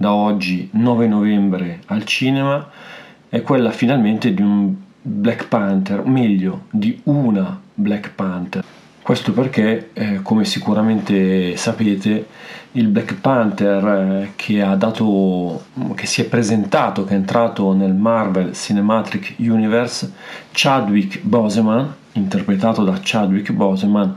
da oggi 9 novembre al cinema è quella finalmente di un Black Panther, meglio di una Black Panther. Questo perché, eh, come sicuramente sapete, il Black Panther eh, che dato, che si è presentato, che è entrato nel Marvel Cinematic Universe, Chadwick Boseman, interpretato da Chadwick Boseman,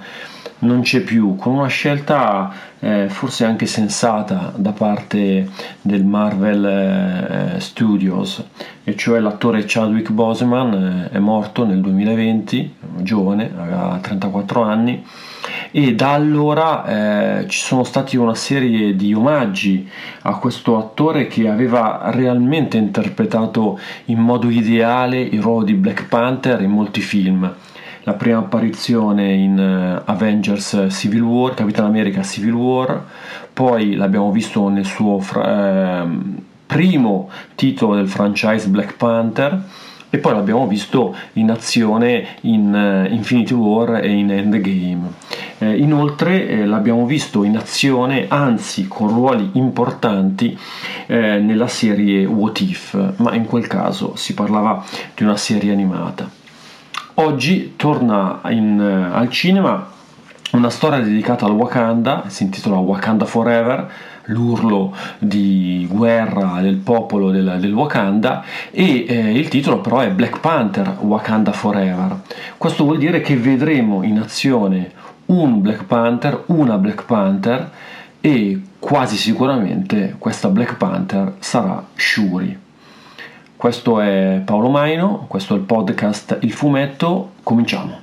non c'è più, con una scelta eh, forse anche sensata da parte del Marvel eh, Studios, e cioè l'attore Chadwick Boseman eh, è morto nel 2020, giovane, aveva 34 anni, e da allora eh, ci sono stati una serie di omaggi a questo attore che aveva realmente interpretato in modo ideale il ruolo di Black Panther in molti film la prima apparizione in uh, Avengers Civil War, Capitan America Civil War, poi l'abbiamo visto nel suo fra- eh, primo titolo del franchise Black Panther e poi l'abbiamo visto in azione in uh, Infinity War e in Endgame. Eh, inoltre eh, l'abbiamo visto in azione, anzi con ruoli importanti eh, nella serie What If, ma in quel caso si parlava di una serie animata. Oggi torna in, uh, al cinema una storia dedicata al Wakanda, si intitola Wakanda Forever, l'urlo di guerra del popolo del, del Wakanda e eh, il titolo però è Black Panther Wakanda Forever. Questo vuol dire che vedremo in azione un Black Panther, una Black Panther e quasi sicuramente questa Black Panther sarà Shuri. Questo è Paolo Maino, questo è il podcast Il Fumetto, cominciamo.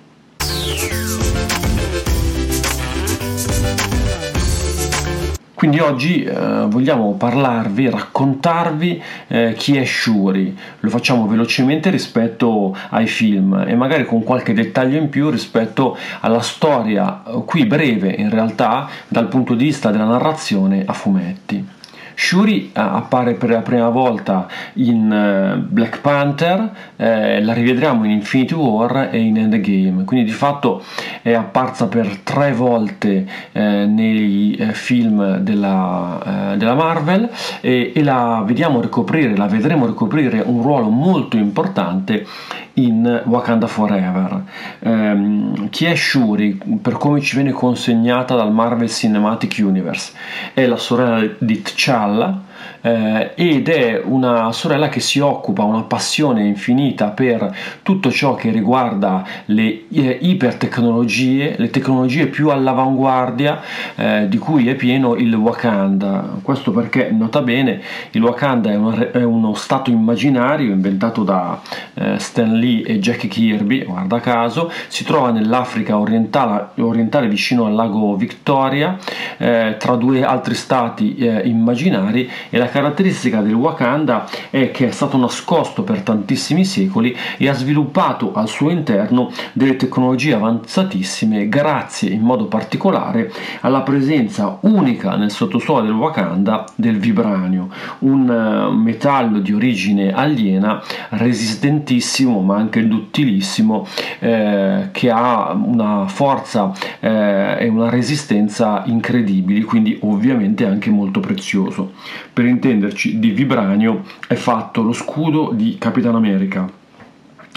Quindi oggi eh, vogliamo parlarvi, raccontarvi eh, chi è Shuri. Lo facciamo velocemente rispetto ai film e magari con qualche dettaglio in più rispetto alla storia, eh, qui breve in realtà dal punto di vista della narrazione a fumetti. Shuri eh, appare per la prima volta in eh, Black Panther, eh, la rivedremo in Infinity War e in Endgame, quindi di fatto è apparsa per tre volte eh, nei eh, film della, eh, della Marvel e, e, la vediamo ricoprire, la vedremo ricoprire un ruolo molto importante in Wakanda Forever. Um, chi è Shuri, per come ci viene consegnata dal Marvel Cinematic Universe? È la sorella di T'Challa alla. Eh, ed è una sorella che si occupa, una passione infinita per tutto ciò che riguarda le eh, ipertecnologie, le tecnologie più all'avanguardia eh, di cui è pieno il Wakanda. Questo perché, nota bene, il Wakanda è, una, è uno stato immaginario inventato da eh, Stan Lee e Jack Kirby, guarda caso, si trova nell'Africa orientale, orientale vicino al lago Victoria, eh, tra due altri stati eh, immaginari e la caratteristica del Wakanda è che è stato nascosto per tantissimi secoli e ha sviluppato al suo interno delle tecnologie avanzatissime grazie in modo particolare alla presenza unica nel sottosuolo del Wakanda del vibranio, un uh, metallo di origine aliena resistentissimo ma anche duttilissimo eh, che ha una forza eh, e una resistenza incredibili, quindi ovviamente anche molto prezioso. Per intenderci, di vibranio è fatto lo scudo di Capitan America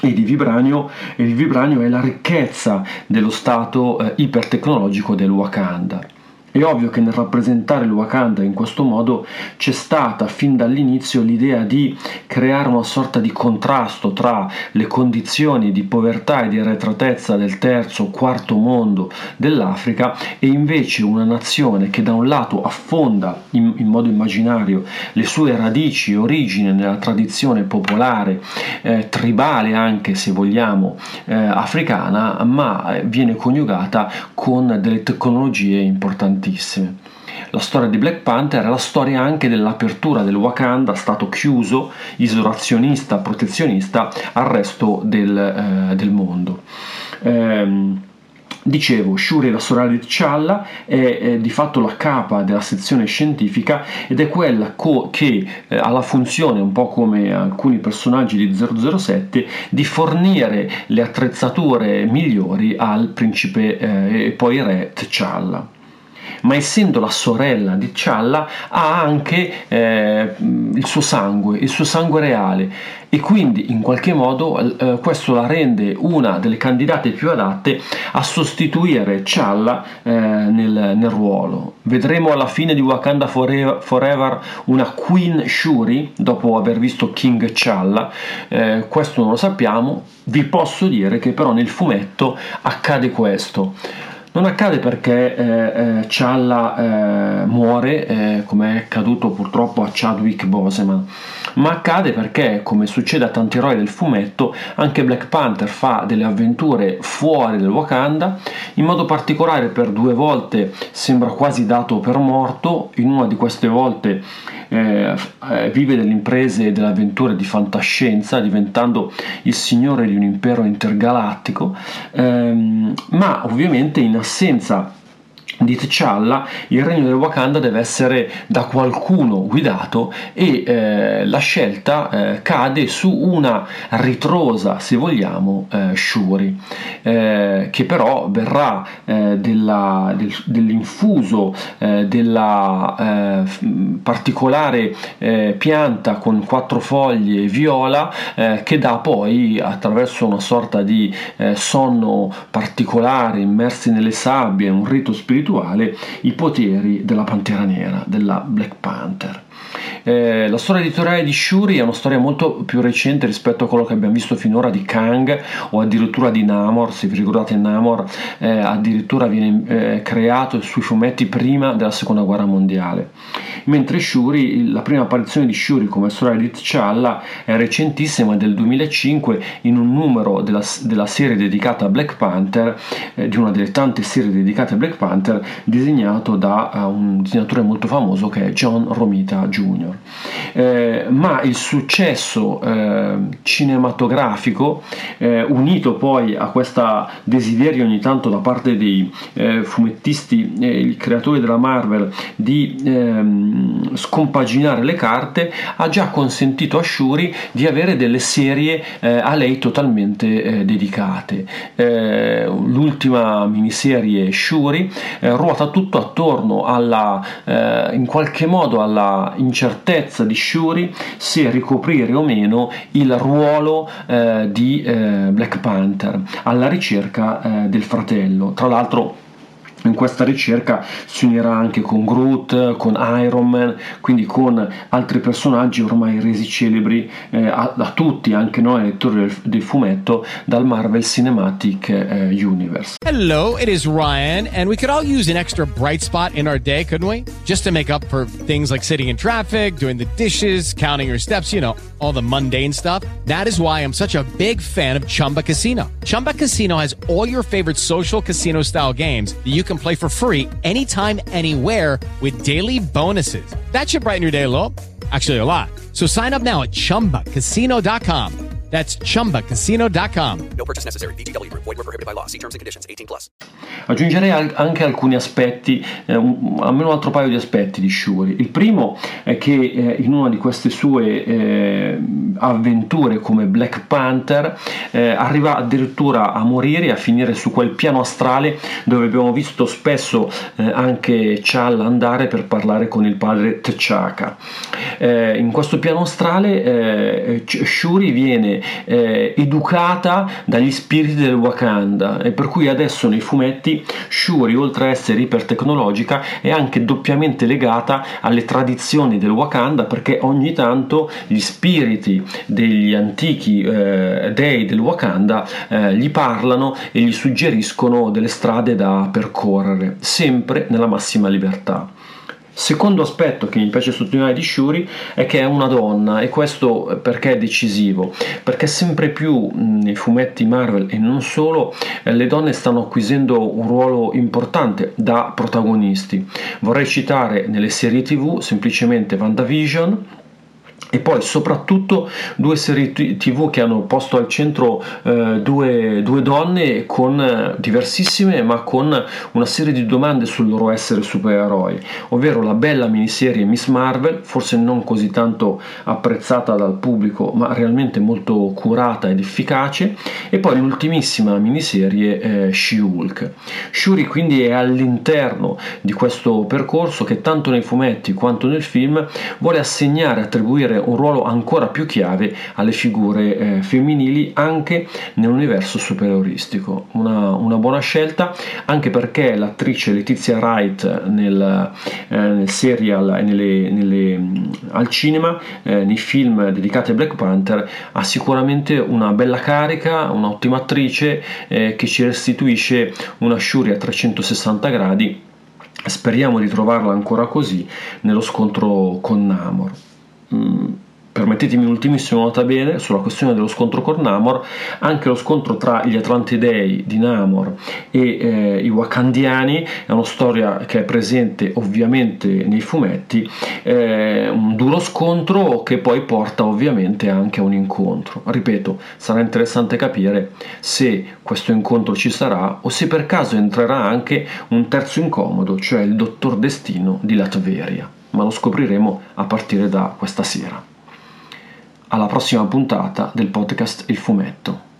e di vibranio, e il vibranio è la ricchezza dello stato eh, ipertecnologico del Wakanda. È ovvio che nel rappresentare il Wakanda in questo modo c'è stata fin dall'inizio l'idea di creare una sorta di contrasto tra le condizioni di povertà e di arretratezza del terzo o quarto mondo dell'Africa e invece una nazione che da un lato affonda in, in modo immaginario le sue radici e origini nella tradizione popolare, eh, tribale anche se vogliamo, eh, africana, ma viene coniugata con delle tecnologie importanti tantissime. La storia di Black Panther è la storia anche dell'apertura del Wakanda, stato chiuso, isolazionista, protezionista, al resto del, eh, del mondo. Ehm, Dicevo, Shuri, la sorella di T'Challa, è, è, di fatto la capa della sezione scientifica ed è quella co- che eh, ha la funzione, un po' come alcuni personaggi di 007, di fornire le attrezzature migliori al principe eh, e poi re T'Challa ma essendo la sorella di Challa ha anche eh, il suo sangue, il suo sangue reale e quindi in qualche modo eh, questo la rende una delle candidate più adatte a sostituire Challa eh, nel, nel, ruolo. Vedremo alla fine di Wakanda Forever, una Queen Shuri dopo aver visto King Challa, eh, questo non lo sappiamo, vi posso dire che però nel fumetto accade questo. Non accade perché eh, eh, Challa eh, muore, eh, come è accaduto purtroppo a Chadwick Boseman, ma accade perché, come succede a tanti eroi del fumetto, anche Black Panther fa delle avventure fuori del Wakanda, in modo particolare per due volte sembra quasi dato per morto, in una di queste volte eh, eh, vive delle imprese e delle avventure di fantascienza, diventando il signore di un impero intergalattico, ehm, ma ovviamente in assenza di T'Challa il regno del Wakanda deve essere da qualcuno guidato e eh, la scelta eh, cade su una ritrosa se vogliamo eh, Shuri eh, che però verrà eh, della, del, dell'infuso eh, della particolare pianta con quattro foglie viola che dà poi attraverso una sorta di sonno particolare immersi nelle sabbie un rito spirituale spirituale i poteri della Pantera Nera, della Black Panther. Eh, la storia editoriale di Shuri è una storia molto più recente rispetto a quello che abbiamo visto finora di Kang o addirittura di Namor, se vi ricordate Namor eh, addirittura viene eh, creato sui fumetti prima della seconda guerra mondiale mentre Shuri, la prima apparizione di Shuri come sorella di T'Challa è recentissima del 2005 in un numero della, della serie dedicata a Black Panther, eh, di una delle tante serie dedicate a Black Panther, disegnato da uh, un disegnatore molto famoso che è John Romita Jr. Eh, ma il successo eh, cinematografico, eh, unito poi a questo desiderio ogni tanto da parte dei eh, fumettisti e i creatori della Marvel di ehm, scompaginare le carte ha già consentito a Shuri di avere delle serie eh, a lei totalmente eh, dedicate. L'ultima miniserie Shuri ruota tutto attorno alla, in qualche modo alla incertezza di Shuri se ricoprire o meno il ruolo eh, di Black Panther alla ricerca del fratello. Tra l'altro in questa ricerca si unirà anche con Groot, con Iron Man, quindi con altri personaggi ormai resi celebri eh, a, a, tutti, anche noi lettori del, del, fumetto, dal Marvel Cinematic eh, Universe. Hello, it is Ryan, and we could all use an extra bright spot in our day, couldn't we? Just to make up for things like sitting in traffic, doing the dishes, counting your steps, you know, all the mundane stuff. That is why I'm such a big fan of Chumba Casino. Chumba Casino has all your favorite social casino style games that you can can play for free anytime, anywhere with daily bonuses. That should brighten your day a little. Actually, a lot. So sign up now at chumbacasino.com. That's chumbacasino.com. No purchase necessary. BGW. Void were prohibited by law. See terms and conditions 18 plus. Aggiungerei anche alcuni aspetti, eh, un, almeno un altro paio di aspetti di Shuri. Il primo è che eh, in una di queste sue eh, avventure come Black Panther eh, arriva addirittura a morire e a finire su quel piano astrale dove abbiamo visto spesso eh, anche Chal andare per parlare con il padre T'Chaka. Eh, in questo piano astrale Shuri viene eh, educata dagli spiriti del Wakanda e per cui adesso nei fumetti Shuri oltre a essere ipertecnologica è anche doppiamente legata alle tradizioni del Wakanda perché ogni tanto gli spiriti degli antichi eh, dei del Wakanda eh, gli parlano e gli suggeriscono delle strade da percorrere sempre nella massima libertà. Secondo aspetto che mi piace sottolineare di Shuri è che è una donna e questo perché è decisivo? Perché sempre più nei fumetti Marvel e non solo le donne stanno acquisendo un ruolo importante da protagonisti. Vorrei citare nelle serie TV semplicemente WandaVision e poi soprattutto due serie tv che hanno posto al centro eh, due, due, donne con eh, diversissime ma con una serie di domande sul loro essere supereroi. Ovvero la bella miniserie Miss Marvel forse non così tanto apprezzata dal pubblico ma realmente molto curata ed efficace. E poi l'ultimissima miniserie eh, She-Hulk. Shuri quindi è all'interno di questo percorso che tanto nei fumetti quanto nel film vuole assegnare attribuire un ruolo ancora più chiave alle figure eh, femminili anche nell'universo superioristico. Una, una, buona scelta anche perché l'attrice Letizia Wright nel, eh, nel serial e nelle, nelle, al cinema, eh, nei film dedicati a Black Panther, ha sicuramente una bella carica, un'ottima attrice eh, che ci restituisce una Shuri a 360 gradi Speriamo di trovarla ancora così nello scontro con Namor. Mm, permettetemi un'ultimissima nota bene sulla questione dello scontro con Namor, anche lo scontro tra gli Atlantidei di Namor e eh, i Wakandiani è una storia che è presente ovviamente nei fumetti, eh, un duro scontro che poi porta ovviamente anche a un incontro. Ripeto, sarà interessante capire se questo incontro ci sarà o se per caso entrerà anche un terzo incomodo, cioè il Dottor Destino di Latveria, ma lo scopriremo a partire da questa sera alla prossima puntata del podcast Il Fumetto.